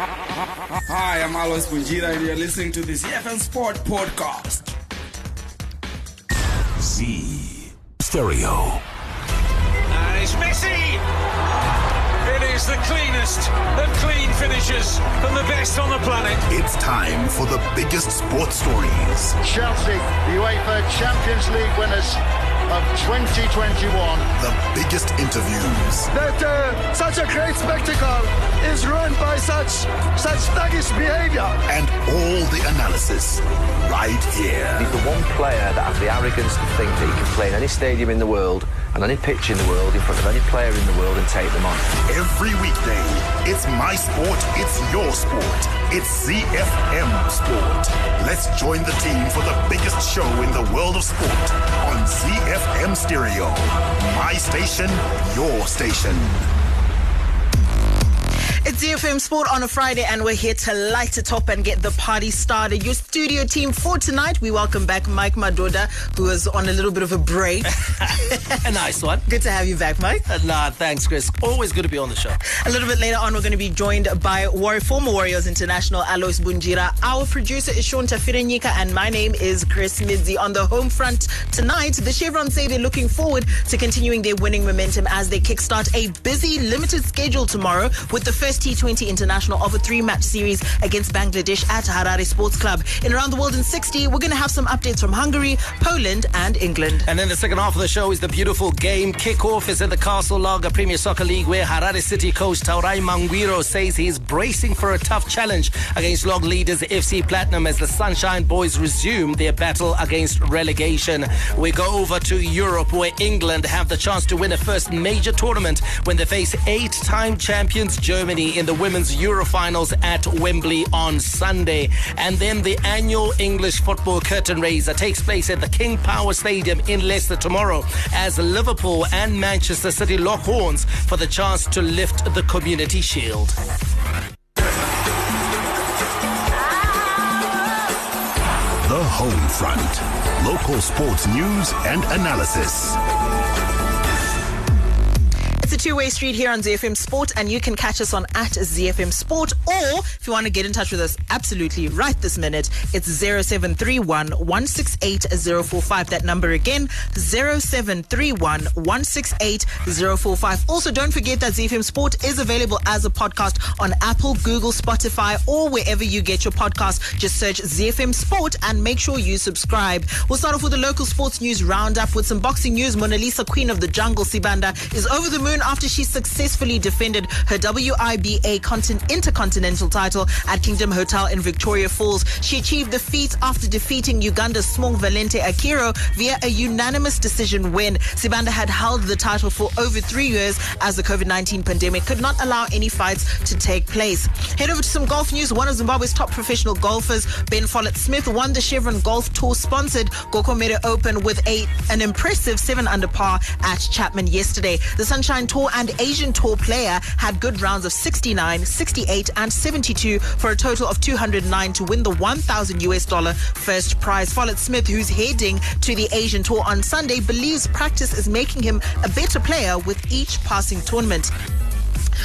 Hi, I'm Alois Bunjira and you're listening to the ZFM Sport Podcast. Z Stereo. And it's Messi! It is the cleanest of clean finishes and the best on the planet. It's time for the biggest sports stories. Chelsea, the UEFA Champions League winners of 2021. The biggest interviews. That uh, such a great spectacle is ruined by such such thuggish behaviour. And all the analysis right here. He's the one player that has the arrogance to think that he can play in any stadium in the world and any pitch in the world in front of any player in the world and take them on. Every weekday, it's my sport, it's your sport. It's ZFM Sport. Let's join the team for the biggest show in the world of sport on ZFM Stereo. My station, your station. It's ZFM Sport on a Friday, and we're here to light it up and get the party started. Your studio team for tonight, we welcome back Mike Madoda, who was on a little bit of a break. a nice one. Good to have you back, Mike. Uh, nah, thanks, Chris. Always good to be on the show. A little bit later on, we're going to be joined by War- former Warriors International Alois Bunjira. Our producer is Sean Tafirenyika, and my name is Chris Midzi. On the home front tonight, the Chevron say they're looking forward to continuing their winning momentum as they kickstart a busy, limited schedule tomorrow with the first T20 International of a three-match series against Bangladesh at Harare Sports Club. In Around the World in 60, we're going to have some updates from Hungary, Poland, and England. And then the second half of the show is the beautiful game. Kickoff is at the Castle Lager Premier Soccer League where Harare City coach Taurai Mangwiro says he's bracing for a tough challenge against log leaders FC Platinum as the Sunshine Boys resume their battle against relegation. We go over to Europe where England have the chance to win a first major tournament when they face eight-time champions Germany in the women's Eurofinals at Wembley on Sunday. And then the annual English football curtain raiser takes place at the King Power Stadium in Leicester tomorrow as Liverpool and Manchester City lock horns for the chance to lift the Community Shield. The Home Front. Local sports news and analysis. Two-way street here on ZFM Sport, and you can catch us on at ZFM Sport, or if you want to get in touch with us, absolutely right this minute, it's 0731 168 045. That number again, 0731 168 045. Also, don't forget that ZFM Sport is available as a podcast on Apple, Google, Spotify, or wherever you get your podcast. Just search ZFM Sport and make sure you subscribe. We'll start off with the local sports news roundup with some boxing news. Mona Lisa, Queen of the Jungle, Sibanda, is over the moon after she successfully defended her WIBA Contin- Intercontinental title at Kingdom Hotel in Victoria Falls. She achieved the feat after defeating Uganda's Smong Valente Akiro via a unanimous decision win. Sibanda had held the title for over three years as the COVID 19 pandemic could not allow any fights to take place. Head over to some golf news. One of Zimbabwe's top professional golfers, Ben Follett Smith, won the Chevron Golf Tour sponsored Gokomere Open with a an impressive seven under par at Chapman yesterday. The Sunshine Tour and Asian Tour player had good rounds of 69, 68, and 72 for a total of 209 to win the 1,000 US dollar first prize. Follett Smith, who's heading to the Asian Tour on Sunday, believes practice is making him a better player with each passing tournament.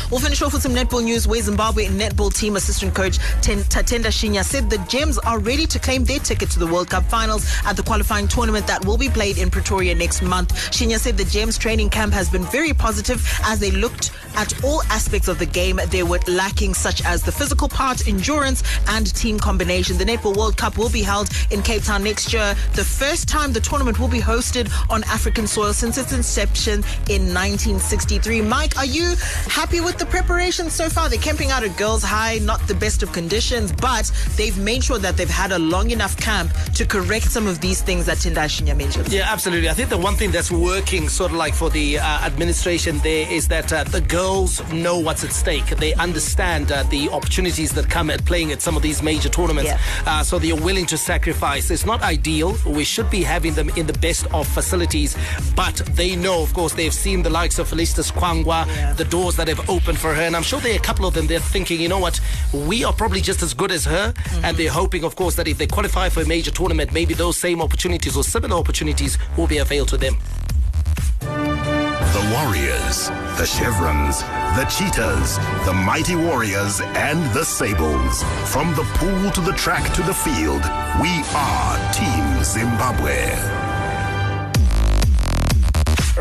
We'll finish off with some netball news where Zimbabwe netball team assistant coach Ten- Tatenda Shinya said the Gems are ready to claim their ticket to the World Cup finals at the qualifying tournament that will be played in Pretoria next month. Shinya said the Gems training camp has been very positive as they looked at all aspects of the game they were lacking, such as the physical part, endurance, and team combination. The Netball World Cup will be held in Cape Town next year. The first time the tournament will be hosted on African soil since its inception in 1963. Mike, are you happy with the preparations so far? They're camping out at Girls High, not the best of conditions, but they've made sure that they've had a long enough camp to correct some of these things that Tendai Shinya mentioned. Yeah, absolutely. I think the one thing that's working sort of like for the uh, administration there is that uh, the girls know what's at stake. They understand uh, the opportunities that come at playing at some of these major tournaments. Yeah. Uh, so they are willing to sacrifice. It's not ideal. We should be having them in the best of facilities, but they know, of course, they've seen the likes of Felicitas Kwangwa, Yeah. the doors that have opened for her, and I'm sure there are a couple of them. They're thinking, you know what, we are probably just as good as her, and mm-hmm. they're hoping, of course, that if they qualify for a major tournament, maybe those same opportunities or similar opportunities will be availed to them. The Warriors, the Chevrons, the Cheetahs, the Mighty Warriors, and the Sables. From the pool to the track to the field, we are Team Zimbabwe.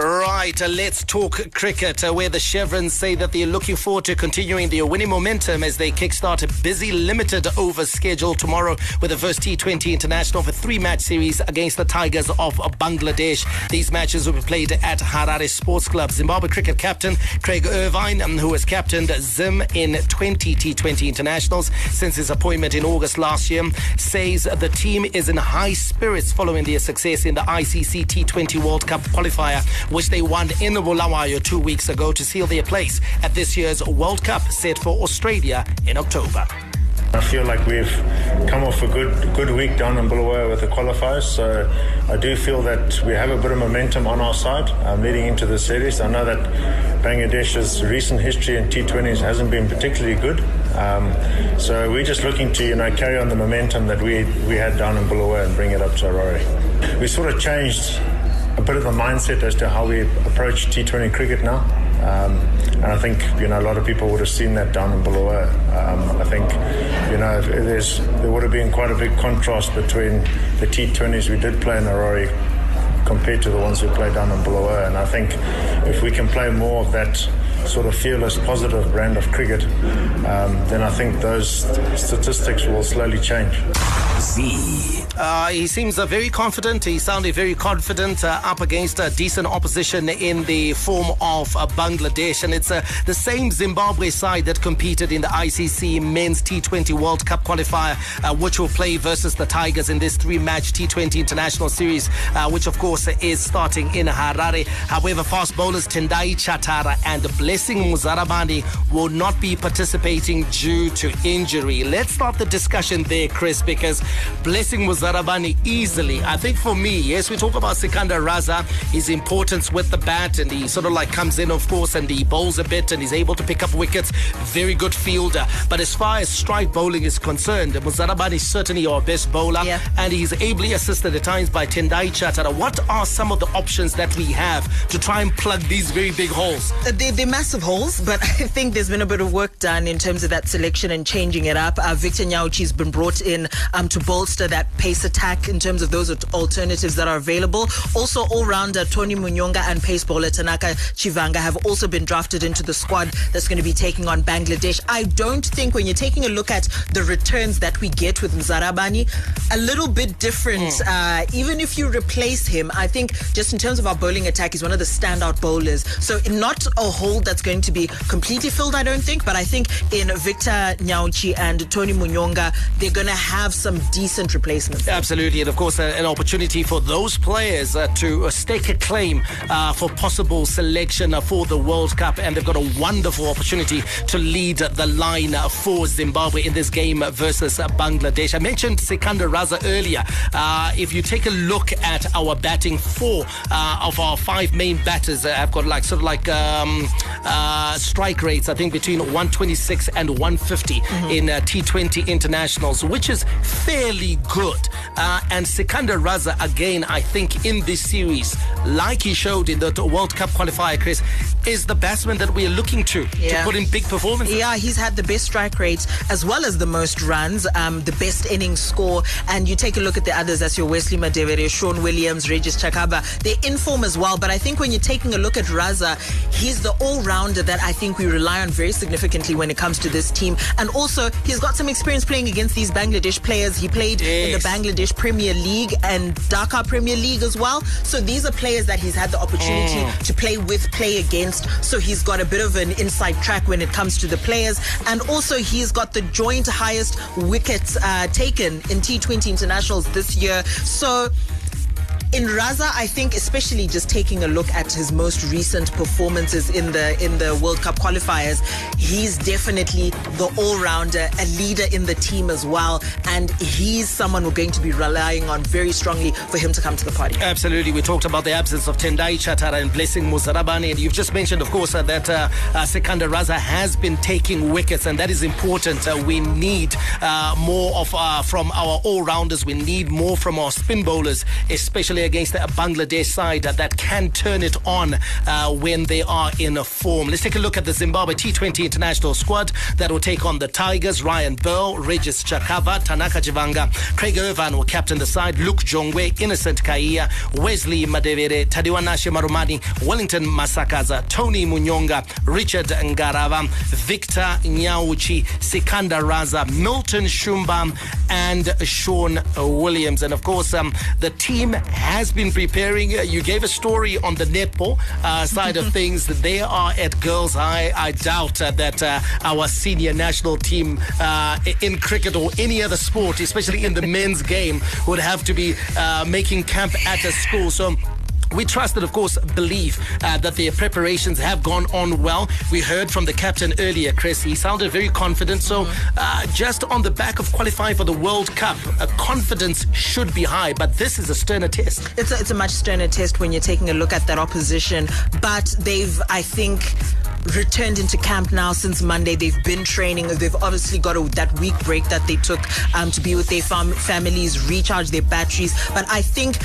Right, uh, let's talk cricket, uh, where the Chevrons say that they're looking forward to continuing their winning momentum as they kickstart a busy limited over schedule tomorrow with the first T20 international for three match series against the Tigers of Bangladesh. These matches will be played at Harare Sports Club. Zimbabwe cricket captain Craig Ervine, um, who has captained Zim in 20 T20 internationals since his appointment in August last year, says the team is in high spirits following their success in the ICC T20 World Cup qualifier which they won in the Bulawayo two weeks ago to seal their place at this year's World Cup set for Australia in October. I feel like we've come off a good good week down in Bulawayo with the qualifiers, so I do feel that we have a bit of momentum on our side um, leading into the series. I know that Bangladesh's recent history in T20s hasn't been particularly good, um, so we're just looking to you know carry on the momentum that we we had down in Bulawayo and bring it up to Harare. We sort of changed a bit of the mindset as to how we approach T20 cricket now. Um, and I think you know a lot of people would have seen that down in Bulawayo. Um, I think you know there's there would have been quite a big contrast between the T20s we did play in Harare compared to the ones we played down in Bulawayo. And I think if we can play more of that sort of fearless, positive brand of cricket, um, then I think those statistics will slowly change. Z. Uh, he seems uh, very confident. He sounded very confident uh, up against a decent opposition in the form of uh, Bangladesh. And it's uh, the same Zimbabwe side that competed in the ICC Men's T20 World Cup qualifier, uh, which will play versus the Tigers in this three match T20 International Series, which of course is starting in Harare. However, fast bowlers Tendai Chatara and Blessing Muzarabani will not be participating due to injury. Let's start the discussion there, Chris, because Blessing Muzarabani easily, I think for me, yes, we talk about Sikandar Raza, his importance with the bat, and he sort of like comes in, of course, and he bowls a bit and he's able to pick up wickets. Very good fielder. But as far as strike bowling is concerned, Muzarabani is certainly our best bowler, Yeah. and he's ably assisted at times by Tendai Chatara. What are some of the options that we have to try and plug these very big holes? Uh, They're, they're massive holes, but I think there's been a bit of work done in terms of that selection and changing it up. Uh, Victor Nyauchi's been brought in um, to bolster that pace attack in terms of those alternatives that are available. Also, all-rounder Tony Munyonga and pace bowler Tanaka Chivanga have also been drafted into the squad that's going to be taking on Bangladesh. I don't think when you're taking a look at the returns that we get with Muzarabani, a little bit different. Uh, even if you replace him, I think just in terms of our bowling attack, he's one of the standout bowlers. So not a hole that's going to be completely filled, I don't think. But I think in Victor Nyauchi and Tony Munyonga, they're going to have some decent replacements. Absolutely, and of course, uh, an opportunity for those players uh, to uh, stake a claim uh, for possible selection uh, for the World Cup, and they've got a wonderful opportunity to lead the line uh, for Zimbabwe in this game versus Bangladesh. I mentioned Sikandar Raza earlier. If you take a look at our batting, four of our five main batters have got like sort of like um, uh, strike rates, I think between 126 and 150 in uh, T20 internationals, which is fairly good. Uh, and Sikandar Raza, again, I think in this series, like he showed in the World Cup qualifier, Chris, is the batsman that we are looking to to Yeah. put in big performances. Yeah, he's had the best strike rates as well as the most runs, um, the best innings score. And you take a look at the others, that's your Wesley Madevere, Sean Williams, Regis Chakabva. They're in form as well. But I think when you're taking a look at Raza, he's the that I think we rely on very significantly when it comes to this team. And also, he's got some experience playing against these Bangladesh players. He played in the Bangladesh Premier League and Dhaka Premier League as well. So these are players that he's had the opportunity to play with, play against. So he's got a bit of an inside track when it comes to the players. And also he's got the joint highest wickets uh, taken in T20 internationals this year. So in Raza, I think especially just taking a look at his most recent performances in the in the World Cup qualifiers, he's definitely the all-rounder, a leader in the team as well, and he's someone we're going to be relying on very strongly for him to come to the party. Absolutely. We talked about the absence of Tendai Chatara and Blessing Muzarabani. And you've just mentioned, of course, uh, that uh, uh, Sikandar Raza has been taking wickets, and that is important. Uh, we need uh, more of uh, from our all rounders. We need more from our spin bowlers, especially Zimbabwe against the Bangladesh side that can turn it on uh, when they are in a form. Let's take a look at the Zimbabwe T20 international squad that will take on the Tigers. Ryan Bell, Regis Chakabva, Tanaka Chivanga, Craig Ervine will captain the side, Luke Jongwe, Innocent Kaia, Wesley Madevere, Tadiwanashe Marumani, Wellington Masakaza, Tony Munyonga, Richard Ngarava, Victor Nyauchi, Sikandar Raza, Milton Shumba, and Sean Williams. And of course, um, the team has been preparing. Uh, you gave a story on the netball uh, side of things. They are at Girls High. I doubt uh, that uh, our senior national team uh, in cricket or any other sport, especially in the men's game, would have to be uh, making camp at a school. So we trust and, of course, believe uh, that their preparations have gone on well. We heard from the captain earlier, Chris. He sounded very confident. So, uh, just on the back of qualifying for the World Cup, uh, confidence should be high. But this is a sterner test. It's a, it's a much sterner test when you're taking a look at that opposition. But they've, I think, returned into camp now since Monday. They've been training. They've obviously got a, that week break that they took um, to be with their fam- families, recharge their batteries. But I think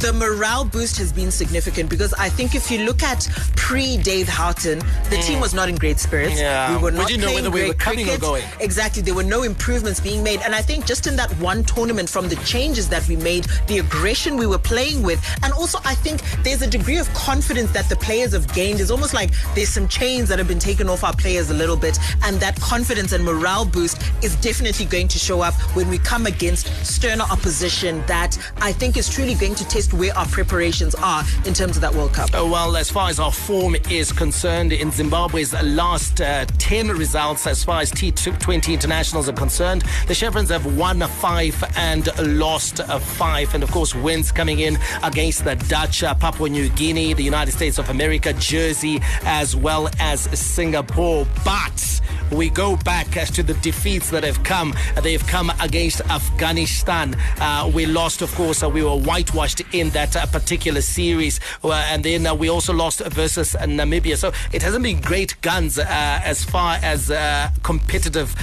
the morale boost has been significant because I think if you look at pre Dave Houghton, the team was not in great spirits. Mm. Yeah. We were We not know playing whether we were coming or cricket. going. Exactly. There were no improvements being made. And I think just in that one tournament, from the changes that we made, the aggression we were playing with, and also I think there's a degree of confidence that the players have gained. It's almost like there's some chains that have been taken off our players a little bit. And that confidence and morale boost is definitely going to show up when we come against sterner opposition that I think is truly going to test where our preparations are in terms of that World Cup. Uh, Well, as far as our form is concerned, in Zimbabwe's last uh, 10 results, as far as T20 internationals are concerned, the Chevrons have won five and lost five. And of course, wins coming in against the Dutch, uh, Papua New Guinea, the United States of America, Jersey, as well as Singapore. But we go back as to the defeats that have come. They've come against Afghanistan. Uh, we lost, of course, uh, we were whitewashed in that uh, particular series. Uh, and then uh, we also lost versus Namibia. So it hasn't been great guns uh, as far as competitive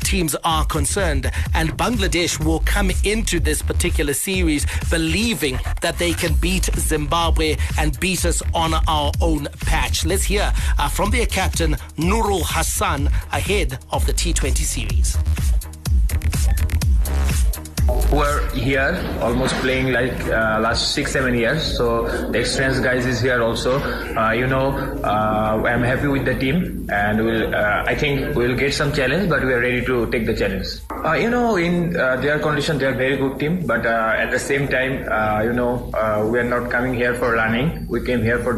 teams are concerned. And Bangladesh will come into this particular series believing that they can beat Zimbabwe and beat us on our own patch. Let's hear from captain, Nurul Hassan, ahead of the T20 series. We're here almost playing like uh, last six seven years. So the experienced guys is here also. Uh, you know uh, i'm happy with the team and we'll uh, i think we'll get some challenge but we are ready to take the challenge. Uh, you know in uh, their condition they are very good team but at the same time you know we are not coming here for running. We came here for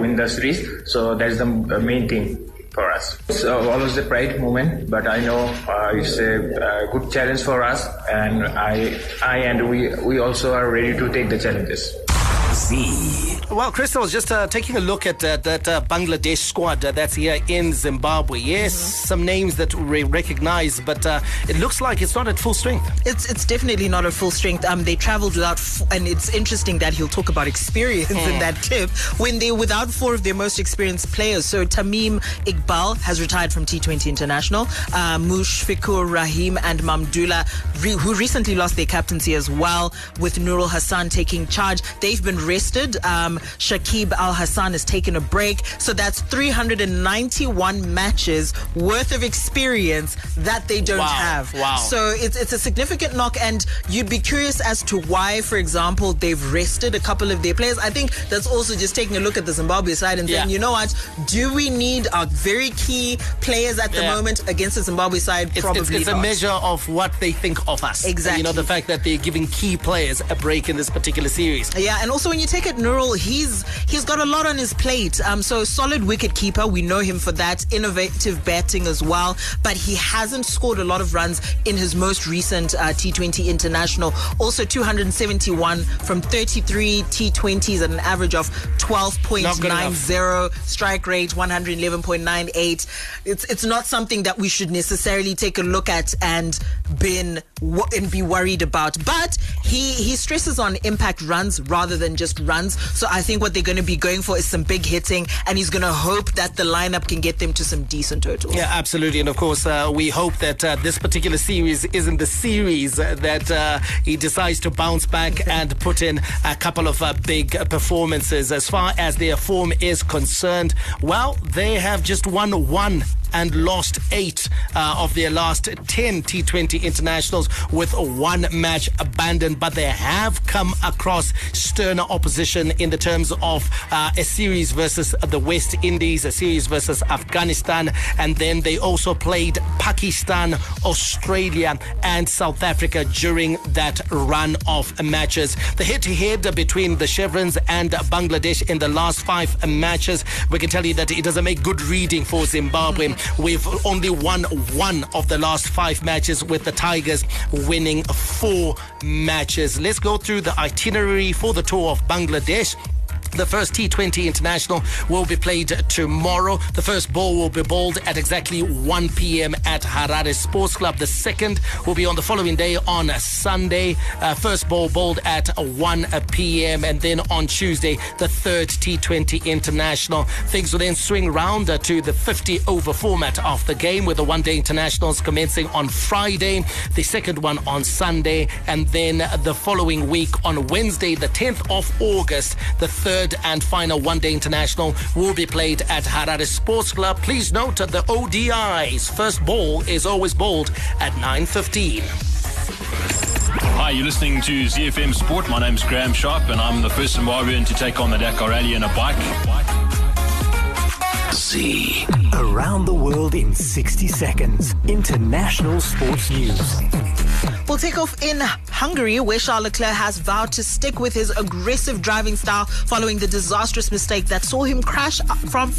win the series. So that's the main thing for us. So always the pride moment, but I know uh, it's a uh, good challenge for us, and I, I and we, we also are ready to take the challenges. Z. Well, Chris, I was just uh, taking a look at uh, that uh, Bangladesh squad uh, that's here in Zimbabwe. Yes, some names that we recognize, but uh, it looks like it's not at full strength. It's it's definitely not at full strength. Um, they travelled without, f- and it's interesting that he'll talk about experience in that clip when they're without four of their most experienced players. So Tamim Iqbal has retired from T20 International. Uh, Mushfiqur Rahim and Mahmudullah, re- who recently lost their captaincy as well, with Nurul Hassan taking charge. They've been rested. Um, Shakib Al Hassan has taken a break. So that's 391 matches worth of experience that they don't Wow. have. Wow. So it's it's a significant knock, and you'd be curious as to why, for example, they've rested a couple of their players. I think that's also just taking a look at the Zimbabwe side and saying, Yeah. you know what, do we need our very key players at the Yeah. moment against the Zimbabwe side? It's, Probably it's, it's a measure of what they think of us. Exactly. You know, the fact that they're giving key players a break in this particular series. Yeah, and also when you take it, Nurul, he's he's got a lot on his plate. Um, so solid wicket keeper, we know him for that. Innovative batting as well, but he hasn't scored a lot of runs in his most recent uh, T20 international. Also 271 from 33 T20s at an average of Not good enough. 12.90, strike rate 111.98. It's it's not something that we should necessarily take a look at and been and be worried about. But he he stresses on impact runs rather than just runs. So I think what they're going to be going for is some big hitting, and he's going to hope that the lineup can get them to some decent totals. Yeah, absolutely. And of course, uh, we hope that uh, this particular series isn't the series that uh, he decides to bounce back and put in a couple of uh, big performances. As far as their form is concerned, well, they have just won one and lost eight uh, of their last 10 T20 internationals with one match abandoned. But they have come across sterner opposition in the terms of uh, a series versus the West Indies, a series versus Afghanistan, and then they also played Pakistan, Australia, and South Africa during that run of matches. The head to head between the Chevrons and Bangladesh in the last five matches, we can tell you that it doesn't make good reading for Zimbabwe. We've only won one of the last five matches with the Tigers winning four matches. Let's go through the itinerary for the tour of Bangladesh. The first T20 international will be played tomorrow. The first ball will be bowled at exactly 1 p.m. at Harare Sports Club. The second will be on the following day on Sunday. Uh, first ball bowled at 1 p.m. And then on Tuesday, the third T20 international. Things will then swing round uh, to the 50 over format of the game with the one day internationals commencing on Friday, the second one on Sunday, and then the following week on Wednesday, the 10th of August, the third and final one day international will be played at Harare Sports Club. Please note that the ODI's first ball is always bowled at 9.15. Hi, you're listening to ZFM Sport. My name's Graham Sharp, and I'm the first Zimbabwean to take on the Dakar Rally in a bike. Z. Around the world in 60 seconds. International sports news. We'll take off in Hungary, where Charles Leclerc has vowed to stick with his aggressive driving style following the disastrous mistake that saw him crash from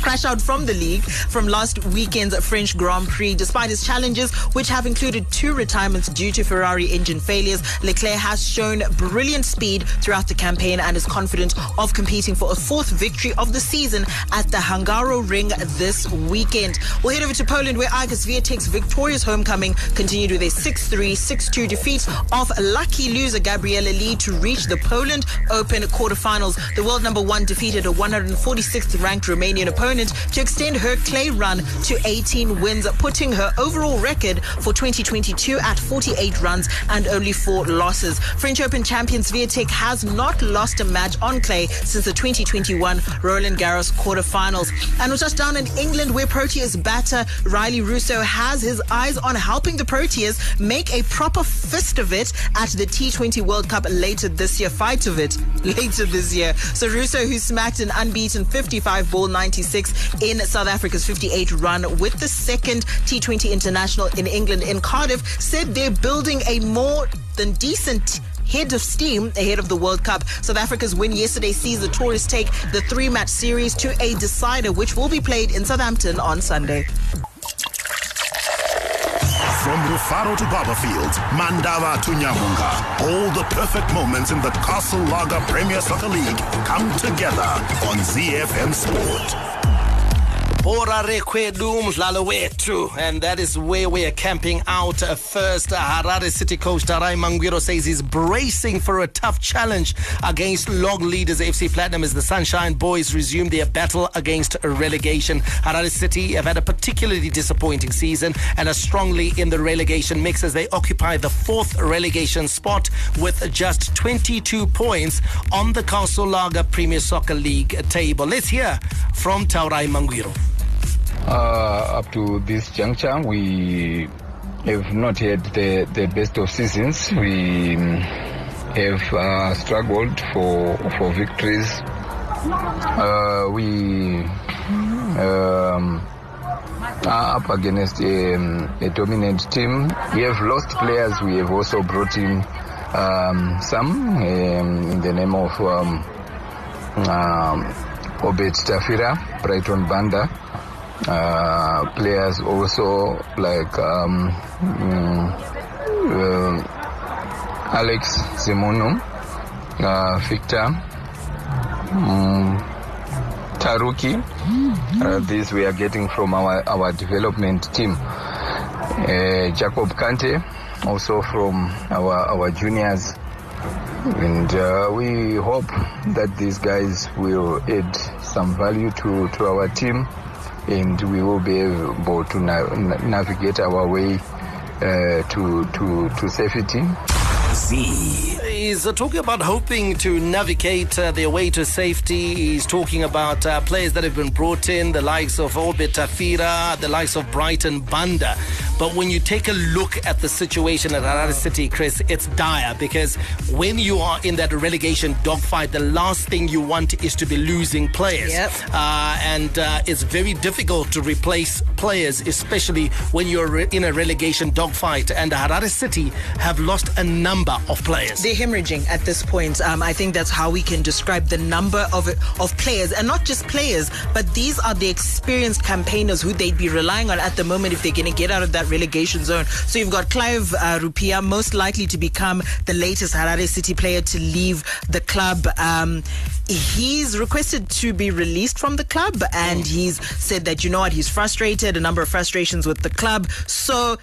crash out from the league from last weekend's French Grand Prix. Despite his challenges, which have included two retirements due to Ferrari engine failures, Leclerc has shown brilliant speed throughout the campaign and is confident of competing for a fourth victory of the season at the Hungaroring this weekend. We'll head over to Poland, where Iga Swiatek's victorious homecoming continued with a 6-3, 6-2 defeat of lucky loser Gabriela Lee to reach the Poland Open quarterfinals. The world number one defeated a 146th ranked Romanian opponent to extend her clay run to 18 wins, putting her overall record for 2022 at 48 runs and only four losses. French Open champions Swiatek has not lost a match on clay since the 2021 Roland Garros quarterfinals. And we're just down in England where Proteas batter Rilee Rossouw has his eyes on helping the Proteas make a proper fist of it at the T20 World Cup later this year. Fight of it later this year. So Rossouw, who smacked an unbeaten 55 ball 96 in South Africa's 58 run with the second T20 international in England in Cardiff, said they're building a more than decent head of steam ahead of the World Cup. South Africa's win yesterday sees the tourists take the three match series to a decider, which will be played in Southampton on Sunday. From Rufaro to Barbourfield, Mandava to Nyamhunga, all the perfect moments in the Castle Lager Premier Soccer League come together on ZFM Sport. Orare kwedu mdlalo wethu. And that is where we are camping out uh, first uh, Harare City coach Taurai Mangwiro says he's bracing for a tough challenge against long leaders. FC Platinum as the Sunshine. Boys resume their battle against relegation. Harare City have had a particularly disappointing season and are strongly in the relegation mix as they occupy the fourth relegation spot with just 22 points on the Castle Lager Premier Soccer League table. Let's hear from Taurai Mangwiro uh, up to this juncture, we have not had the, the best of seasons. We have uh, struggled for for victories. Uh, we um, are up against a, a, dominant team. We have lost players. We have also brought in um, some um, in the name of um, um, Obed Tafira, Brighton Banda. Uh, players also like um, um, uh, Alex Simono, uh, Victor, um, Taruki. Uh, these we are getting from our, our development team. uh, Jacob Kante, also from our, our juniors. And uh, we hope that these guys will add some value to, to our team and we will be able to na- navigate our way uh, to, to, to safety. Z. He's uh, talking about hoping to navigate uh, their way to safety. He's talking about uh, players that have been brought in, the likes of Obed Tafira, the likes of Brighton Banda. But when you take a look at the situation at Harare City, Chris, it's dire because when you are in that relegation dogfight, the last thing you want is to be losing players. Yep. Uh, and uh, it's very difficult to replace players, especially when you're in a relegation dogfight. And Harare City have lost a number of players. They're hemorrhaging at this point. Um, I think that's how we can describe the number of of players, and not just players, but these are the experienced campaigners who they'd be relying on at the moment if they're going to get out of that relegation zone. So you've got Clive uh, Rupia, most likely to become the latest Harare City player to leave the club. Um, he's requested to be released from the club, and he's said that you know what, he's frustrated, a number of frustrations with the club. So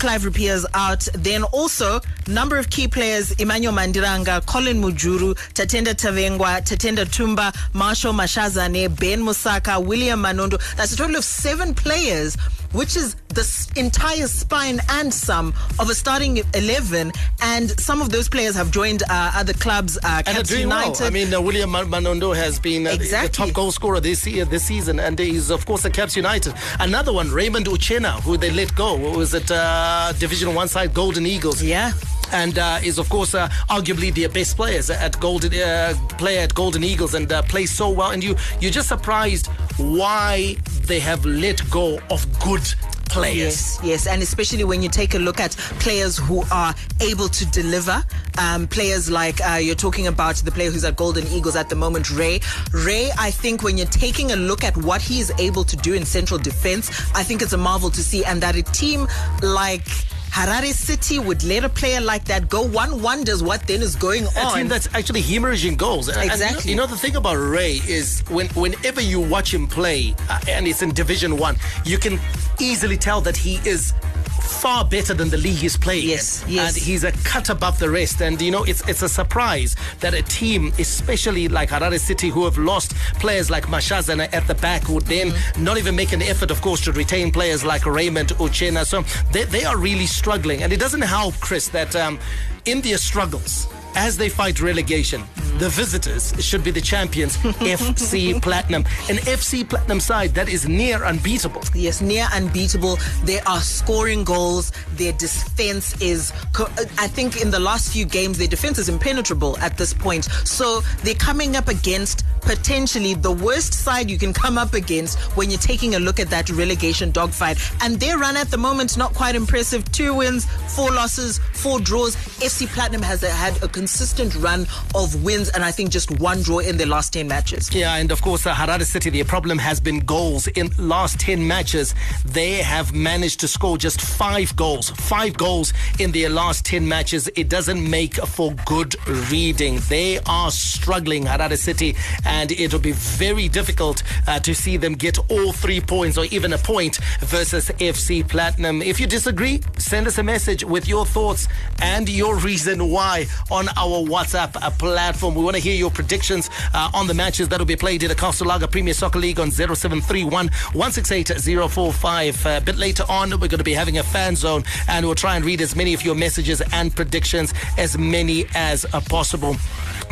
Clive Rupia's out. Then also, number of key players, Emmanuel Mandiranga, Colin Mujuru, Tatenda Tavengwa, Tatenda Tumba, Marshall Mashazane, Ben Musaka, William Manondo. That's a total of seven players, which is the entire spine and some of a starting 11. And some of those players have joined uh, other clubs, uh, Caps United. well. I mean, uh, William Manondo has been uh, the- the top goal scorer this year, this season, and he's of course at Caps United. Another one, Raymond Uchena, who they let go, What was at uh, Division One side Golden Eagles. Yeah. And uh, is of course uh, arguably their best players at Golden uh, player at Golden Eagles and uh, plays so well. And you you're just surprised why they have let go of good players. Yes, yes, and especially when you take a look at players who are able to deliver. Um, players like uh, you're talking about the player who's at Golden Eagles at the moment, Ray. Ray, I think when you're taking a look at what he is able to do in central defense, I think it's a marvel to see, and that a team like. Harare City would let a player like that go. One wonders what then is going a on. team that's actually hemorrhaging goals. And- and you know- Exactly. you, know, the thing about Ray is when whenever you watch him play, uh, and it's in Division One, you can easily tell that he is far better than the league he's playing. Yes, yes. And he's a cut above the rest. And you know, it's it's a surprise that a team, especially like Harare City, who have lost players like Mashazana at the back, would then not even make an effort, of course, to retain players like Raymond Uchena. So they, they are really struggling. And it doesn't help, Chris, that um, in their struggles, as they fight relegation, the visitors should be the champions, FC Platinum. An FC Platinum side that is near unbeatable. Yes, near unbeatable. They are scoring goals. Their defense is, co- I think, in the last few games, their defense is impenetrable at this point. So they're coming up against potentially the worst side you can come up against when you're taking a look at that relegation dogfight. And their run at the moment not quite impressive. Two wins, four losses, four draws. FC Platinum has had a consistent run of wins, and I think just one draw in their last ten matches. Yeah, and of course, uh, Harare City, their problem has been goals. In last 10 matches, they have managed to score just five goals. Five goals in their last 10 matches. It doesn't make for good reading. They are struggling, Harare City, and it'll be very difficult uh, to see them get all three points or even a point versus FC Platinum. If you disagree, send us a message with your thoughts and your reason why on our WhatsApp uh, platform. We want to hear your predictions uh, on the matches that will be played in the Castle Lager Premier Soccer League on 0731 168 A bit later on, we're going to be having a fan zone and we'll try and read as many of your messages and predictions, as many as uh, possible.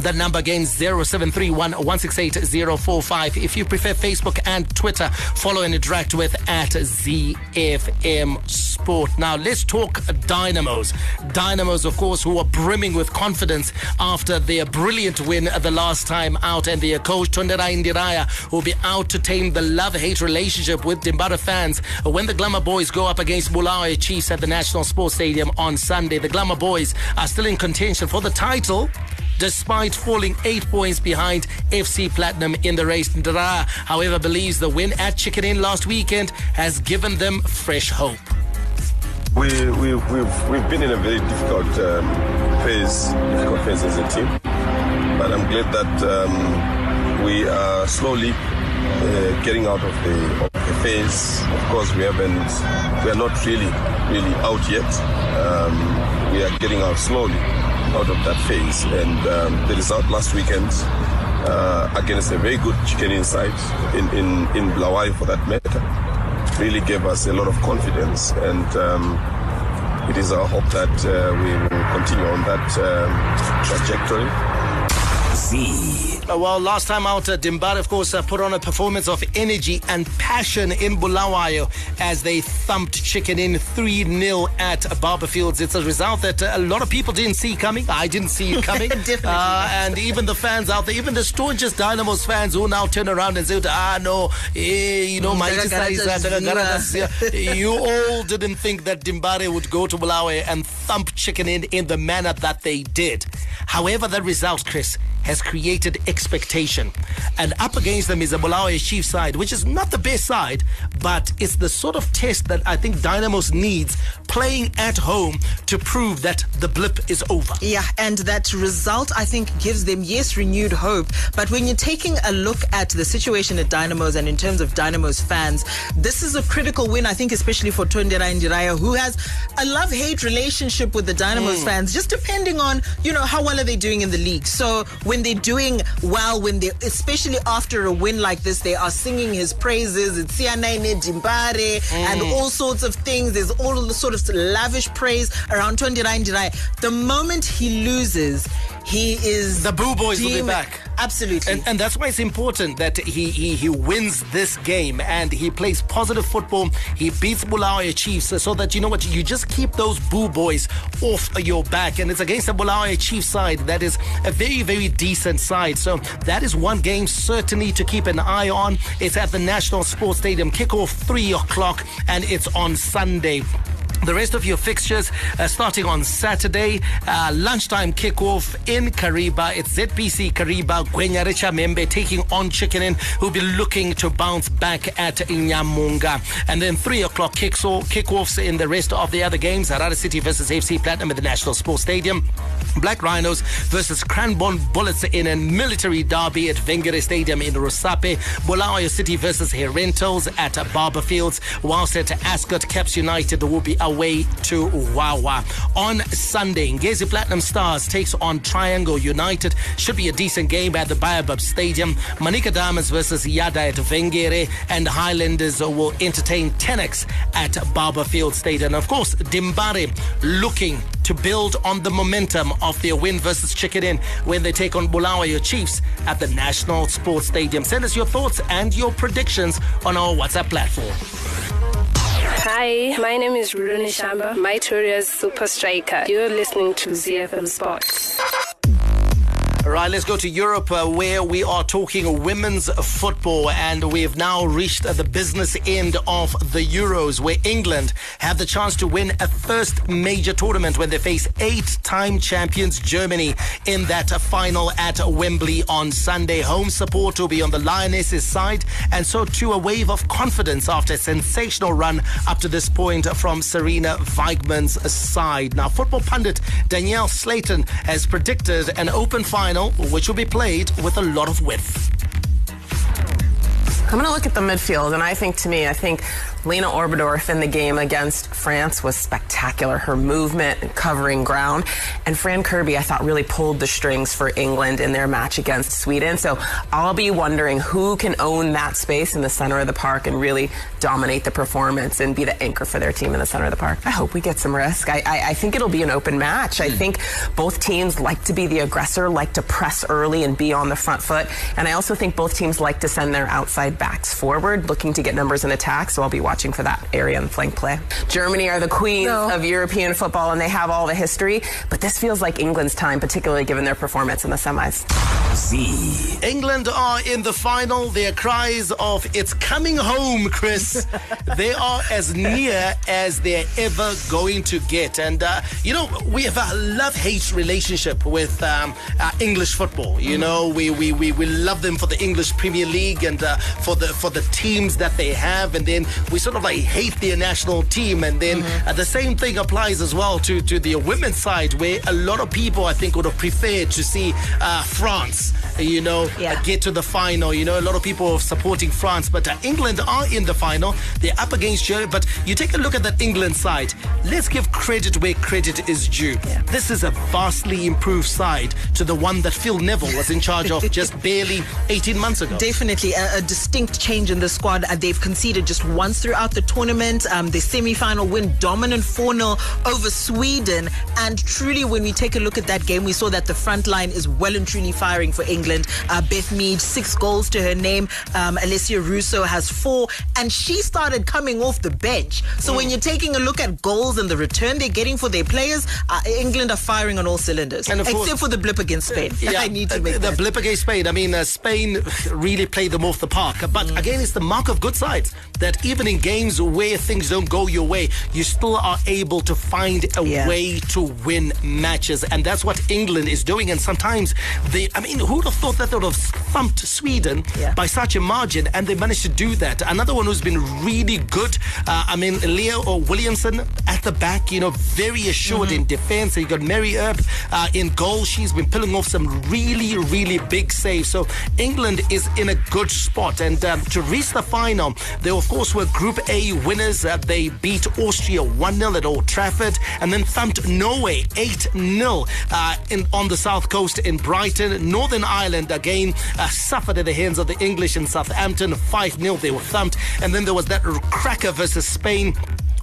That number again 0731 168 045. If you prefer Facebook and Twitter, follow and interact with at ZFM Sport. Now let's talk Dynamos. Dynamos, of course, who are brimming with confidence after their brilliant win the last time out, and their coach Tonderai Ndiraya will be out to tame the love-hate relationship with Dimbare fans when the Glamour Boys go up against Bulawayo Chiefs at the National Sports Stadium on Sunday. The Glamour Boys are still in contention for the title despite falling eight points behind FC Platinum in the race. Ndara, however, believes the win at Chicken Inn last weekend has given them fresh hope. We, we've, we've, we've been in a very difficult um, phase, difficult phase as a team. But I'm glad that um, we are slowly uh, getting out of the, of the phase. Of course, we haven't, we are not really, really out yet. Um, we are getting out slowly out of that phase. And um, the result last weekend uh, against a very good chicken inside in, in, in Bulawayo for that matter really gave us a lot of confidence. And um, it is our hope that uh, we will continue on that um, trajectory. Z. Uh, well, last time out, uh, Dimbare, of course, uh, put on a performance of energy and passion in Bulawayo as they thumped Chicken Inn 3 0 at Barbourfields. It's a result that uh, a lot of people didn't see coming. I didn't see it coming. Definitely. Uh, and even the fans out there, even the staunchest Dynamos fans who now turn around and say, ah, no, eh, you know, my you all didn't think that Dimbare would go to Bulawayo and thump Chicken Inn in the manner that they did. However, the result, Chris, has created expectation. And up against them is a Bulawayo Chief side, which is not the best side, but it's the sort of test that I think Dynamos needs playing at home to prove that the blip is over. Yeah, and that result, I think, gives them, yes, renewed hope. But when you're taking a look at the situation at Dynamos and in terms of Dynamos fans, this is a critical win, I think, especially for Tonderai Ndiraya, who has a love hate relationship with the Dynamos Mm. fans, just depending on, you know, how well are they doing in the league. So when they're doing well, when they, especially after a win like this, they are singing his praises. It's Sianaine Dimbare and Mm. all sorts of things. There's all the sort of lavish praise around Tonderai Ndiraya. The moment he loses, he is The Boo Boys will be back. Absolutely. And, and that's why it's important that he, he he wins this game and he plays positive football. He beats Bulawayo Chiefs so that you know what you just keep those boo boys off your back. And it's against the Bulawayo Chiefs side that is a very very decent side. So that is one game certainly to keep an eye on. It's at the National Sports Stadium. Kickoff three o'clock and it's on Sunday. The rest of your fixtures uh, starting on Saturday, uh, lunchtime kickoff in Kariba. It's ZPC Kariba, Gwenyarecha Membe taking on Chicken Inn, who'll be looking to bounce back at Inyamunga. And then 3 o'clock kicks off, kickoffs in the rest of the other games. Harare City versus FC Platinum at the National Sports Stadium. Black Rhinos versus Cranborne Bullets in a military derby at Vengere Stadium in Rusape. Bulawayo City versus Herentals at Barbourfields. Whilst at Ascot, Caps United will be away to Wawa. On Sunday, Ngezi Platinum Stars takes on Triangle United. Should be a decent game at the Baobab Stadium. Manica Diamonds versus Yadah at Vengere. And Highlanders will entertain Tenax at Barbourfield Stadium. And of course, Dimbare looking to build on the momentum of their win versus Chicken Inn when they take on Bulawayo Chiefs at the National Sports Stadium. Send us your thoughts and your predictions on our WhatsApp platform. Hi, my name is Rudoni Shamba, Mytoria's Super Striker. You're listening to ZFM Sports. All right, let's go to Europe uh, where we are talking women's football and we have now reached the business end of the Euros where England have the chance to win a first major tournament when they face eight-time champions Germany in that final at Wembley on Sunday. Home support will be on the Lionesses side and so too a wave of confidence after a sensational run up to this point from Sarina Wiegman's side. Now, football pundit Danielle Slaton has predicted an open final which will be played with a lot of width. I'm going to look at the midfield, and I think to me, I think Lena Oberdorf in the game against France was spectacular. Her movement and covering ground. And Fran Kirby, I thought, really pulled the strings for England in their match against Sweden. So I'll be wondering who can own that space in the center of the park and really dominate the performance and be the anchor for their team in the center of the park. I hope we get some risk. I, I, I think it'll be an open match. I hmm. think both teams like to be the aggressor, like to press early and be on the front foot. And I also think both teams like to send their outside backs forward, looking to get numbers in attack. So I'll be watching for that area and flank play. Germany are the queens of European football and they have all the history, but this feels like England's time, particularly given their performance in the semis. Z. England are in the final. Their cries of "It's coming home, Chris." they are as near as they're ever going to get. And uh, you know, we have a love-hate relationship with um, uh, English football. You know, we, we we we love them for the English Premier League and uh, for the for the teams that they have, and then we we sort of like hate their national team. And then uh, the same thing applies as well to, to the women's side, where a lot of people, I think, would have preferred to see uh, France, you know, uh, get to the final. You know, a lot of people are supporting France, but uh, England are in the final. They're up against Germany. But you take a look at that England side. Let's give credit where credit is due. This is a vastly improved side to the one that Phil Neville was in charge of just barely 18 months ago. Definitely a, a distinct change in the squad. Uh, they've conceded just once throughout the tournament. Um, the semi-final win, dominant 4-0 over Sweden. And truly, when we take a look at that game, we saw that the front line is well and truly firing for England. Uh, Beth Mead, six goals to her name. Um, Alessia Russo has four. And she started coming off the bench. So when you're taking a look at goals and the return they're getting for their players, uh, England are firing on all cylinders. Except course- for the blip against Spain. Yeah, I need to uh, make the that. blip against Spain. I mean, uh, Spain really played them off the park. But Mm. again, it's the mark of good sides that even in games where things don't go your way, you still are able to find a way to win matches, and that's what England is doing. And sometimes they, I mean, who would have thought that they would have thumped Sweden by such a margin, and they managed to do that. Another one who's been really good. Uh, I mean, Leah Williamson at the back, you know, very assured in defense. And you got Mary Earp uh, in goal. She's been pulling off some really, really big saves. So England is in a good spot. And um, to reach the final, they of course were Group A winners. Uh, they beat Austria 1 0 at Old Trafford and then thumped Norway 8 0 uh, in, on the south coast in Brighton. Northern Ireland again uh, suffered at the hands of the English in Southampton 5 0. They were thumped. And then there was that cracker versus Spain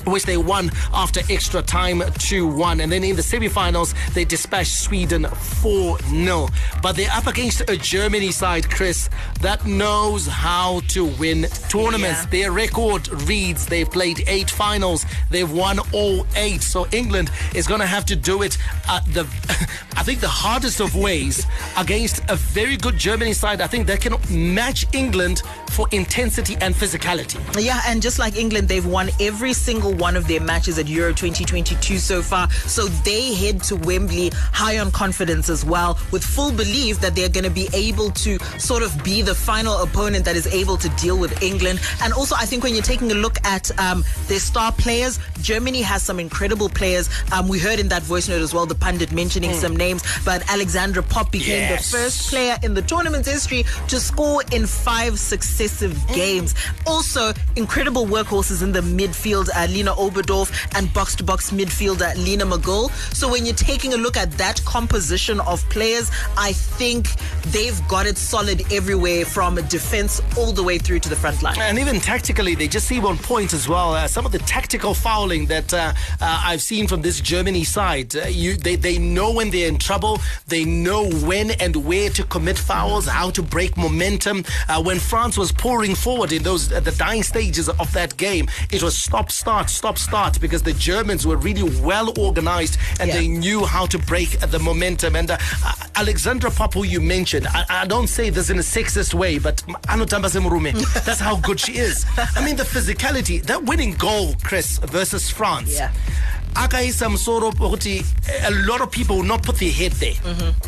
which they won after extra time 2 1. And then in the semi finals, they dispatched Sweden 4 0. But they're up against a Germany side, Chris, that knows how to win tournaments. Their record reads they've played eight finals, they've won all eight. So England is going to have to do it at the, I think, the hardest of ways against a very good Germany side. I think that can match England for intensity and physicality. Yeah, and just like England, they've won every single one of their matches at Euro 2022 so far. So they head to Wembley high on confidence as well, with full belief that they're going to be able to sort of be the final opponent that is able to deal with England. And also, I think when you're taking a look at um, their star players, Germany has some incredible players. Um, we heard in that voice note as well, the pundit mentioning some names, but Alexandra Popp became Yes. the first player in the tournament's history to score in five successive games. Also, incredible workhorses in the midfield, uh, Oberdorf, and box to box midfielder Lina Magull. So, when you're taking a look at that composition of players, I think they've got it solid everywhere from defense all the way through to the front line. And even tactically, they just see one point as well. Uh, some of the tactical fouling that uh, uh, I've seen from this Germany side, uh, you, they, they know when they're in trouble. They know when and where to commit fouls, how to break momentum. Uh, when France was pouring forward in those uh, the dying stages of that game, it was stop, start, stop, start because the Germans were really well organized and they knew how to break the momentum. And uh, uh, Alexandra Popp, who you mentioned, I, I don't say this in a sexist way, but Anotamba Semurume, that's how good she is. I mean, the physicality, that winning goal, Chris, versus France. Yeah. Akaisa Msoro ukuthi a lot of people will not put their head there.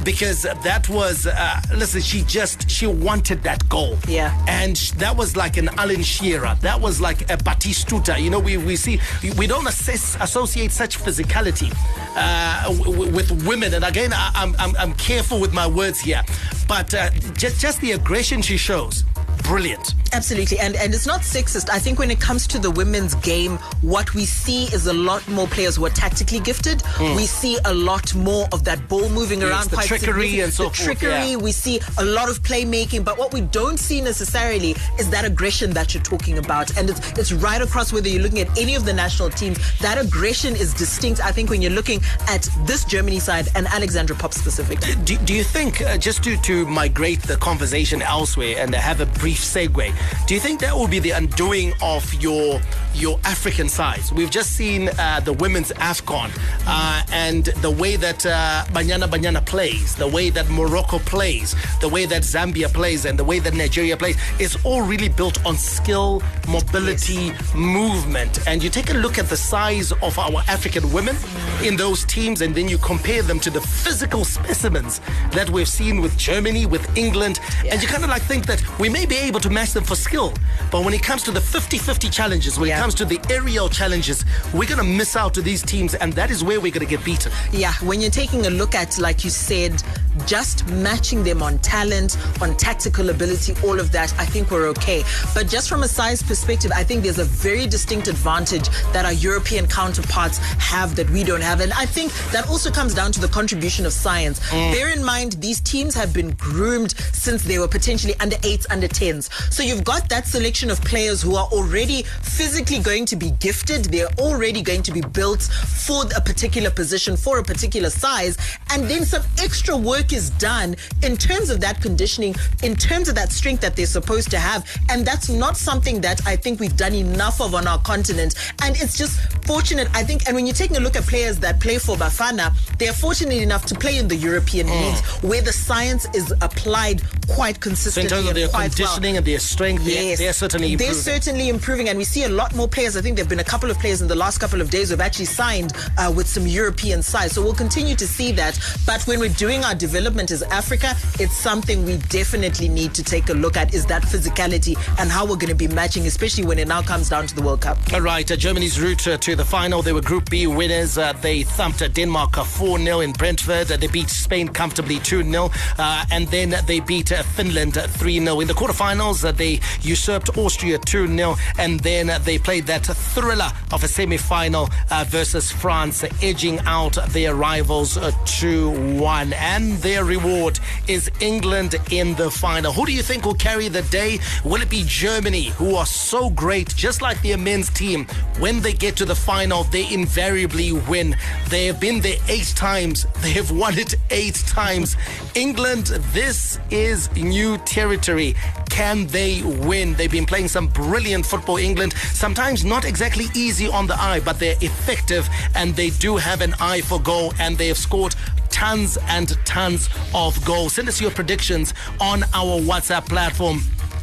Because that was uh, listen she just she wanted that goal. Yeah. and that was like an Alan Shearer. That was like a Batistuta. You know we, we see we don't assess, associate such physicality uh, w- w- with women. And again I, I'm, I'm, I'm careful with my words here. But uh, just, just the aggression she shows brilliant Absolutely, and and it's not sexist. I think when it comes to the women's game, what we see is a lot more players who are tactically gifted. Mm. We see a lot more of that ball moving Yes, around, the quite trickery and so the forth, trickery. yeah. We see a lot of playmaking, but what we don't see necessarily is that aggression that you're talking about, and it's it's right across whether you're looking at any of the national teams. That aggression is distinct. I think when you're looking at this Germany side and Alexandra Popp specifically. do, do you think uh, just to, to migrate the conversation elsewhere and have a brief segue. Do you think that will be the undoing of your your african sides we've just seen uh, the women's afcon uh, and the way that uh, banyana banyana plays the way that morocco plays the way that zambia plays and the way that nigeria plays it's all really built on skill mobility movement. And you take a look at the size of our african women in those teams and then you compare them to the physical specimens that we've seen with Germany, with England, and you kind of like think that we may be able to match them for skill. But when it comes to the 50-50 challenges, when it comes to the aerial challenges, we're going to miss out to these teams, and that is where we're going to get beaten. Yeah, when you're taking a look at, like you said, just matching them on talent, on tactical ability, all of that, I think we're okay. But just from a size perspective, I think there's a very distinct advantage that our European counterparts have that we don't have. And I think that also comes down to the contribution of science. Mm. Bear in mind, these teams have been groomed since they were potentially under eights, under tens. So you've got that selection of players who are already physically going to be gifted. They're already going to be built for a particular position, for a particular size. And then some extra work is done in terms of that conditioning, in terms of that strength that they're supposed to have. And that's not something that I think we've done enough of on our continent. And it's just fortunate, I think. And when you're taking a look at players that play for Bafana, they're fortunate enough to play in the European Mm. leagues where the science is applied quite consistently. So in terms of their quite well. conditioning and their strength, they're, Yes. they're certainly improving. They're certainly improving, and we see a lot more players. I think there have been a couple of players in the last couple of days who have actually signed uh, with some European sides. So we'll continue to see that. But when we're doing our development as Africa, it's something we definitely need to take a look at is that physicality and how we're going to be matching, especially when it now comes down to the World Cup. All right, uh, Germany's route uh, to the final. They were Group B winners. Uh, they thumped uh, Denmark 4 0 in Brentford. Uh, they beat Spain comfortably 2 0. Uh, and then they beat uh, Finland 3 0. In the quarterfinals, uh, they usurped Austria 2 0. And then uh, they played that thriller of a semi final uh, versus France, uh, edging out their rivals 2 1. And their reward is England in the final. Who do you think will carry the day? Will it be Germany, who are so great, just like their men's team? When they get to the final, they invariably win. They have been there eight times, they have won it eight times. England, this is new territory. Can they win? They've been playing some brilliant football, England. Sometimes not exactly easy on the eye, but they're effective and they do have an eye for goal and they have scored tons and tons of goals. Send us your predictions on our WhatsApp platform.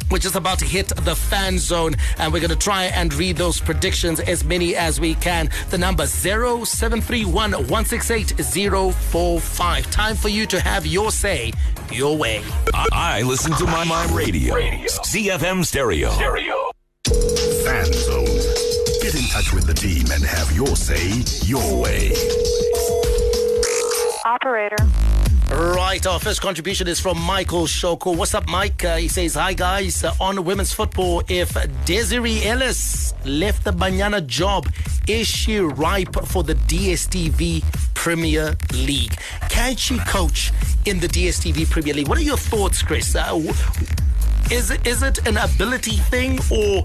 which is about to hit the fan zone and we're going to try and read those predictions as many as we can. The number 0731 168 045. Time for you to have your say your way. I, I listen to my, my radio. CFM Stereo. Fan Zone. Get in touch with the team and have your say your way. Operator. Right, our first contribution is from Michael Shoko. What's up, Mike? Uh, he says, Hi, guys. Uh, on women's football, if Desiree Ellis left the Banyana job, is she ripe for the DSTV Premier League? Can she coach in the DSTV Premier League? What are your thoughts, Chris? Uh, w- is it, is it an ability thing or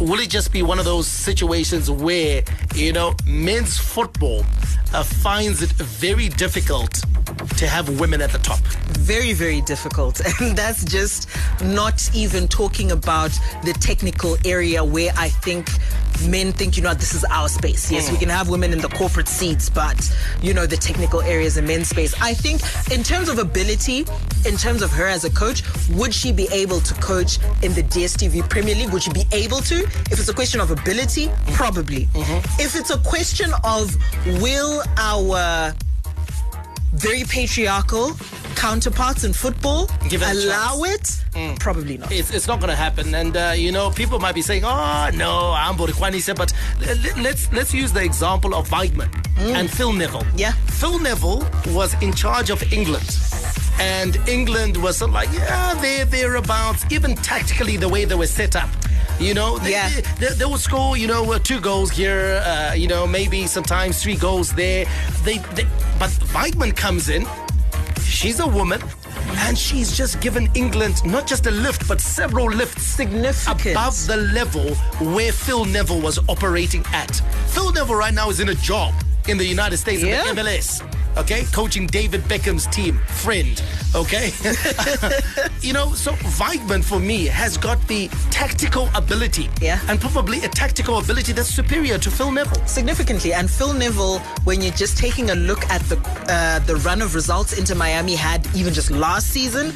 will it just be one of those situations where, you know, men's football uh, finds it very difficult to have women at the top? very, very difficult. And that's just not even talking about the technical area where I think men think, you know, this is our space. Yes, we Mm. can have women in the corporate seats, but, you know, the technical areas in men's space. I think in terms of ability, in terms of her as a coach, would she be able to coach in the DSTV Premier League? Would she be able to? If it's a question of ability, probably. Mm-hmm. If it's a question of will our very patriarchal counterparts in football allow chance. it? Mm. Probably not. It's, it's not going to happen. And, uh, you know, people might be saying, oh, no, I'm Borikwanise. But let's, let's use the example of Wiegman mm. and Phil Neville. Yeah. Phil Neville was in charge of England. And England was sort of like, yeah, they're thereabouts, even tactically, the way they were set up. You know, they, Yeah. they, they, they would score, you know, uh, two goals here, uh, you know, maybe sometimes three goals there. They, they, but Wiegman comes in, she's a woman, and she's just given England not just a lift, but several lifts significant above the level where Phil Neville was operating at. Phil Neville right now is in a job in the United States Yeah. in the MLS. Okay, coaching David Beckham's team, friend. Okay, you know, so Wiegman for me has got the tactical ability, yeah, and probably a tactical ability that's superior to Phil Neville. significantly. And Phil Neville, when you're just taking a look at the uh, the run of results Inter Miami had even just last season,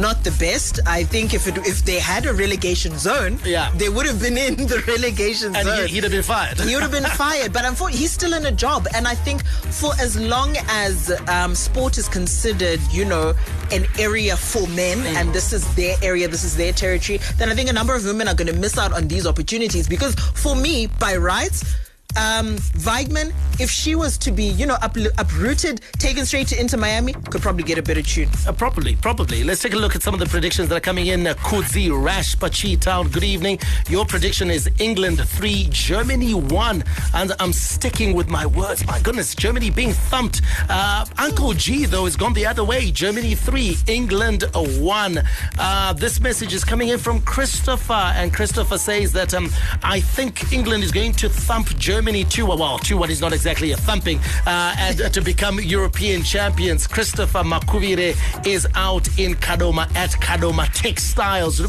not the best. I think if it, if they had a relegation zone, Yeah. they would have been in the relegation And zone. he, he'd have been fired. he would have been fired. But unfortunately, he's still in a job. And I think for as long as um, sport is considered, you know, an area for men, Mm. and this is their area, this is their territory, then I think a number of women are going to miss out on these opportunities. Because for me, by rights, um, Wiegman, if she was to be, you know, up, uprooted, taken straight to Inter Miami, could probably get a better tune. Uh, probably, probably. Let's take a look at some of the predictions that are coming in. Uh, Kudzi, Rash, Pachi Town, good evening. Your prediction is England 3, Germany 1. And I'm sticking with my words. My goodness, Germany being thumped. Uh, Uncle G, though, has gone the other way. Germany 3, England 1. Uh, this message is coming in from Christopher. And Christopher says that um, I think England is going to thump Germany 2 well, 2 1 is not exactly a thumping, uh, and to become European champions. Christopher Makuvire is out in Kadoma at Kadoma Textiles.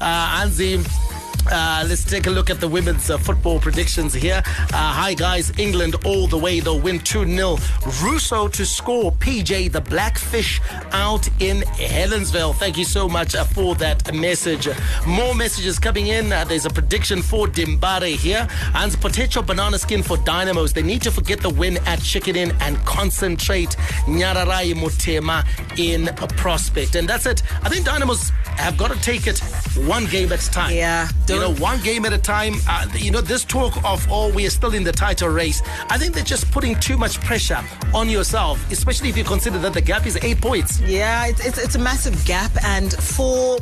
Uh. Uh, let's take a look at the women's uh, football predictions here. Uh, hi, guys. England all the way. They'll win 2 0. Russo to score. PJ, the Blackfish, out in Helensville. Thank you so much uh, for that message. More messages coming in. Uh, there's a prediction for Dimbare here. And potential banana skin for Dynamos. They need to forget the win at Chicken Inn and concentrate. Nyararai Mutema in a prospect. And that's it. I think Dynamos have got to take it one game at a time. Yeah. You know, one game at a time. Uh, you know, this talk of, oh, we are still in the title race, I think they're just putting too much pressure on yourself, especially if you consider that the gap is eight points. Yeah, it's, it's, it's a massive gap. And for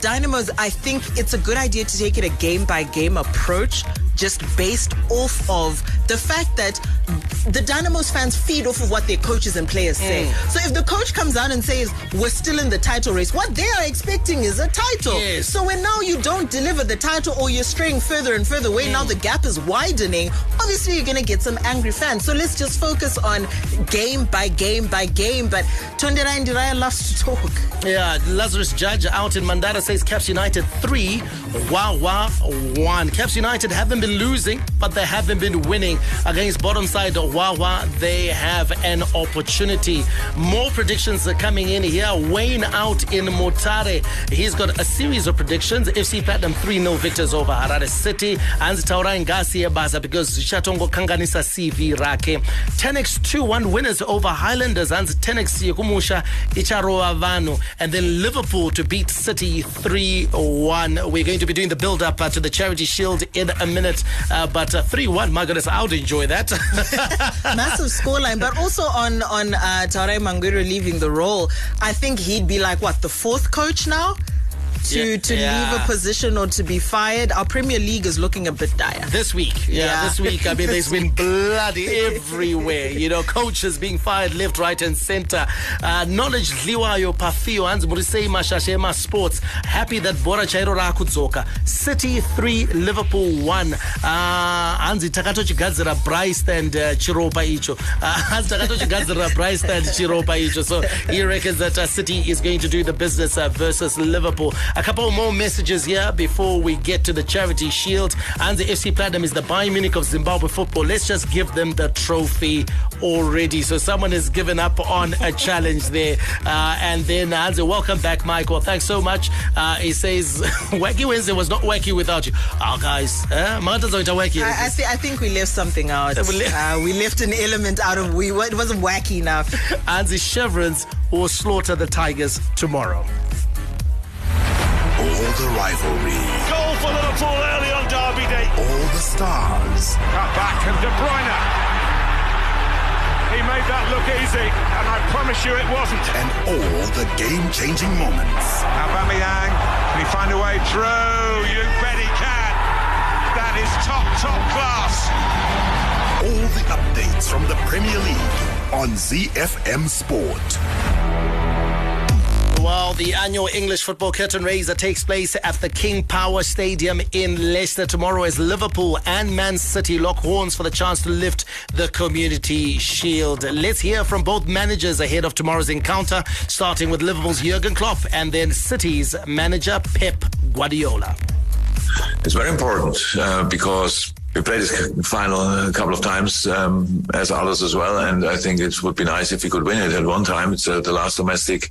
Dynamos, I think it's a good idea to take it a game by game approach, just based off of the fact that the Dynamos fans feed off of what their coaches and players say. Mm. So if the coach comes out and says, We're still in the title race, what they are expecting is a title. Yes. So when now you don't deliver the title or you're straying further and further away, now the gap is widening, obviously you're going to get some angry fans. So let's just focus on game by game by game. But Tonderai Ndiraya loves to talk. Yeah, Lazarus Judge out in Mandara says Caps United 3, WhaWha 1. Caps United haven't been losing, but they haven't been winning. Against bottom side WhaWha, they have an opportunity. More predictions are coming in here. Wayne out in Mutare. He's got a series of predictions. FC Platinum 3 0 victors over Harare City. Anzi taura ngasi yebaza because Chatongo kanganisa CV rake. Tenax 2 1 winners over Highlanders. Anzi Tenax yekumusha icharoa vanu. And then Liverpool to beat City 3 1. We're going to be doing the build up uh, to the Charity Shield in a minute. Uh, but 3 1, my goodness, I would enjoy that. massive scoreline. But also on on uh, Taurai Mangwiro leaving the role, I think he'd be like what the fourth coach now. To, Yeah, to yeah. leave a position or to be fired, our Premier League is looking a bit dire. This week, yeah, Yeah. this week. I mean, there's been bloody everywhere. You know, coaches being fired left, right, and center. Uh, knowledge liwayo pafio hanzi muri sei mashasha emasports happy that bhora chairo city 3 liverpool 1 uh, hanzi takatochigadzira bryce and uh, chiropa icho uh, takatochigadzira bryce and chiropa icho so he reckons that uh, city is going to do the business uh, versus liverpool a couple more messages here before we get to the charity shield. And the fc platinum is the bayern munich of zimbabwe football. Let's just give them the trophy already. So someone has given up on a challenge there. Uh, and then Hansi, welcome back michael. Thanks so much. Uh, he says wacky wednesday was not wacky without you. Oh guys uh, wacky I, I, th- I think we left something out. We le- Uh, we left an element out of we. It wasn't wacky enough. and the chevrons will slaughter the tigers tomorrow All the rivalry, Goal for Liverpool early on Derby Day. all the stars, Cut back and De Bruyne. He made that look easy, and I promise you it wasn't. and all the game-changing moments. Aubameyang, can he find a way through? You bet he can. That is top, top class. All the updates from the Premier League on ZFM Sport. Well, the annual English football curtain raiser takes place at the King Power Stadium in Leicester tomorrow as Liverpool and Man City lock horns for the chance to lift the Community Shield. Let's hear from both managers ahead of tomorrow's encounter, starting with Liverpool's Jurgen Klopp and then City's manager Pep Guardiola. It's very important uh, because we played this final a couple of times um, as others as well, and I think it would be nice if we could win it at one time. It's uh, the last domestic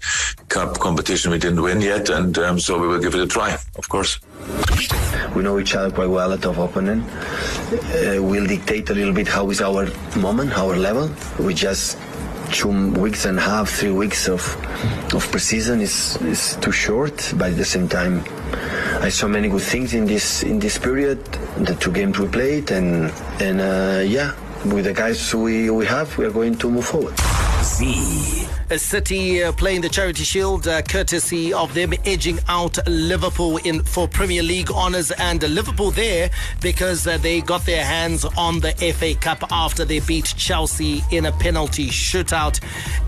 cup competition we didn't win yet, and um, so we will give it a try, of course. We know each other quite well, at tough opponent. Uh, we'll dictate a little bit how is our moment, our level. We just two weeks and a half, three weeks of of preseason is is too short, but at the same time, I saw many good things in this in this period. The two games we played, and and uh, yeah, with the guys we we have, we are going to move forward. Z. A City uh, playing the Charity Shield, uh, courtesy of them edging out Liverpool in for Premier League honours, and Liverpool there because uh, they got their hands on the FA Cup after they beat Chelsea in a penalty shootout.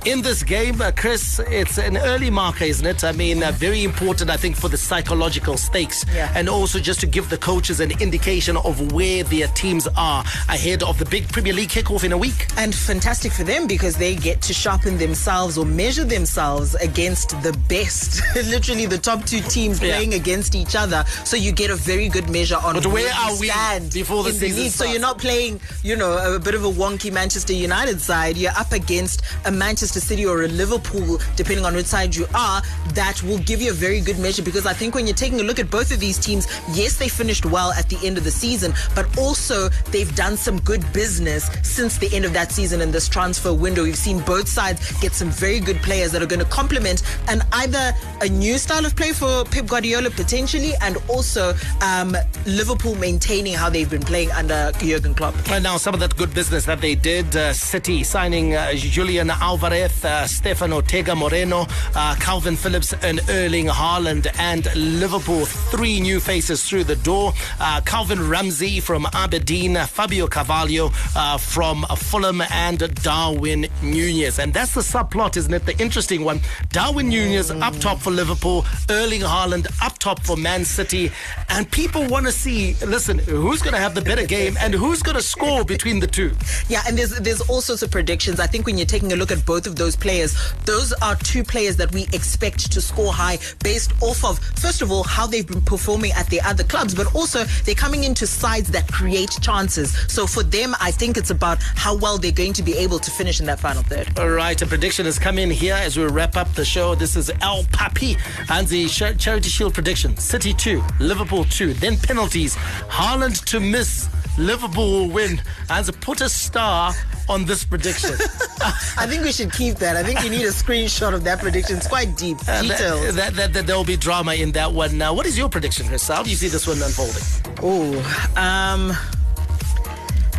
In this game, uh, Chris, it's an early marker, isn't it? I mean, uh, very important, I think, for the psychological stakes, Yeah. and also just to give the coaches an indication of where their teams are ahead of the big Premier League kickoff in a week. And fantastic for them because they get to sharpen themselves or measure themselves against the best. Literally the top two teams Yeah. playing against each other. So you get a very good measure on But where you are we stand before the season league. So you're not playing, you know, a bit of a wonky Manchester United side. You're up against a Manchester City or a Liverpool, depending on which side you are. That will give you a very good measure because I think when you're taking a look at both of these teams, yes, they finished well at the end of the season, but also they've done some good business since the end of that season in this transfer window. We've seen both sides get some very good players that are going to complement and either a new style of play for Pep Guardiola potentially, and also um, Liverpool maintaining how they've been playing under Jurgen Klopp. And now some of that good business that they did, uh, City signing uh, Julian Alvarez, uh, Stefan Ortega Moreno, uh, Kalvin Phillips and Erling Haaland and Liverpool, three new faces through the door. Uh, Calvin Ramsay from Aberdeen, Fabio Carvalho uh, from Fulham and Darwin Nunez. And that's the subplot, isn't it? The interesting one. Darwin Nunez up top for Liverpool, Erling Haaland up top for Man City. And people want to see, listen, who's going to have the better game and who's going to score between the two. Yeah, and there's there's all sorts of predictions. I think when you're taking a look at both of those players, those are two players that we expect to score high based off of first of all how they've been performing at their other clubs, but also they're coming into sides that create chances. So for them, I think it's about how well they're going to be able to finish in that final third. All right, a prediction come in here as we wrap up the show. This is El Papi and the Charity Shield prediction. City 2, Liverpool 2. Then penalties. Haaland to miss. Liverpool will win. And put a star on this prediction. I think we should keep that. I think we need a screenshot of that prediction. It's quite deep, Uh, detailed. that, that, that, that there will be drama in that one. Now, what is your prediction, Chris? How do you see this one unfolding? Oh, um,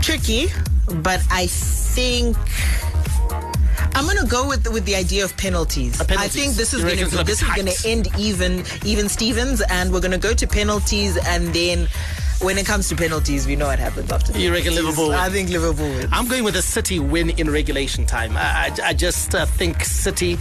tricky, but I think. I'm gonna go with the, with the idea of penalties. I think this is gonna be this is gonna end even even Stevens, and we're gonna go to penalties, and then when it comes to penalties, we know what happens after. You reckon. Liverpool? I think Liverpool. Wins. I'm going with a City win in regulation time. I, I, I just uh, think City,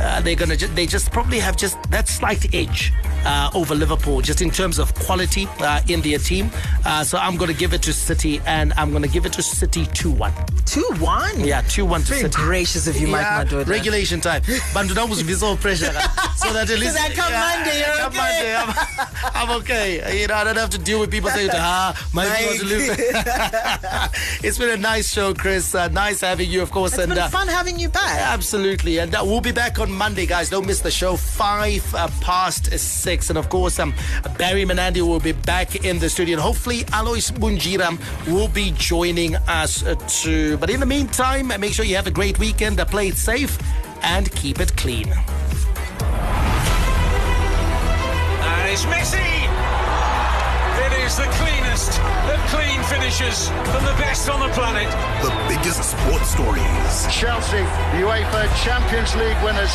uh, they're gonna, ju- they just probably have just that slight edge uh, over Liverpool, just in terms of quality uh, in their team. Uh, so I'm going to give it to City, and I'm going to give it to City two one. Two one. Yeah, two one to City. gracious of you, Mike yeah, Madoda. Regulation time. Bantu that was visual pressure. so that at least that come Monday, you're come okay. Monday, I'm, I'm okay. You know, I don't have to deal with people saying, ah, my Mike. to lose. it's been a nice show, Chris. Uh, nice having you, of course. It's and been uh, fun having you back. Absolutely. And uh, we'll be back on Monday, guys. Don't miss the show. Five uh, past six. And of course, um, Barry Menandi will be back in the studio. And hopefully, Alois Munjira will be joining us uh, too. But in the meantime, make sure you have a great weekend. Uh, play it safe and keep it clean. And it's Messi! It is the cleanest of clean finishes from the best on the planet. The biggest sports stories. Chelsea, UEFA Champions League winners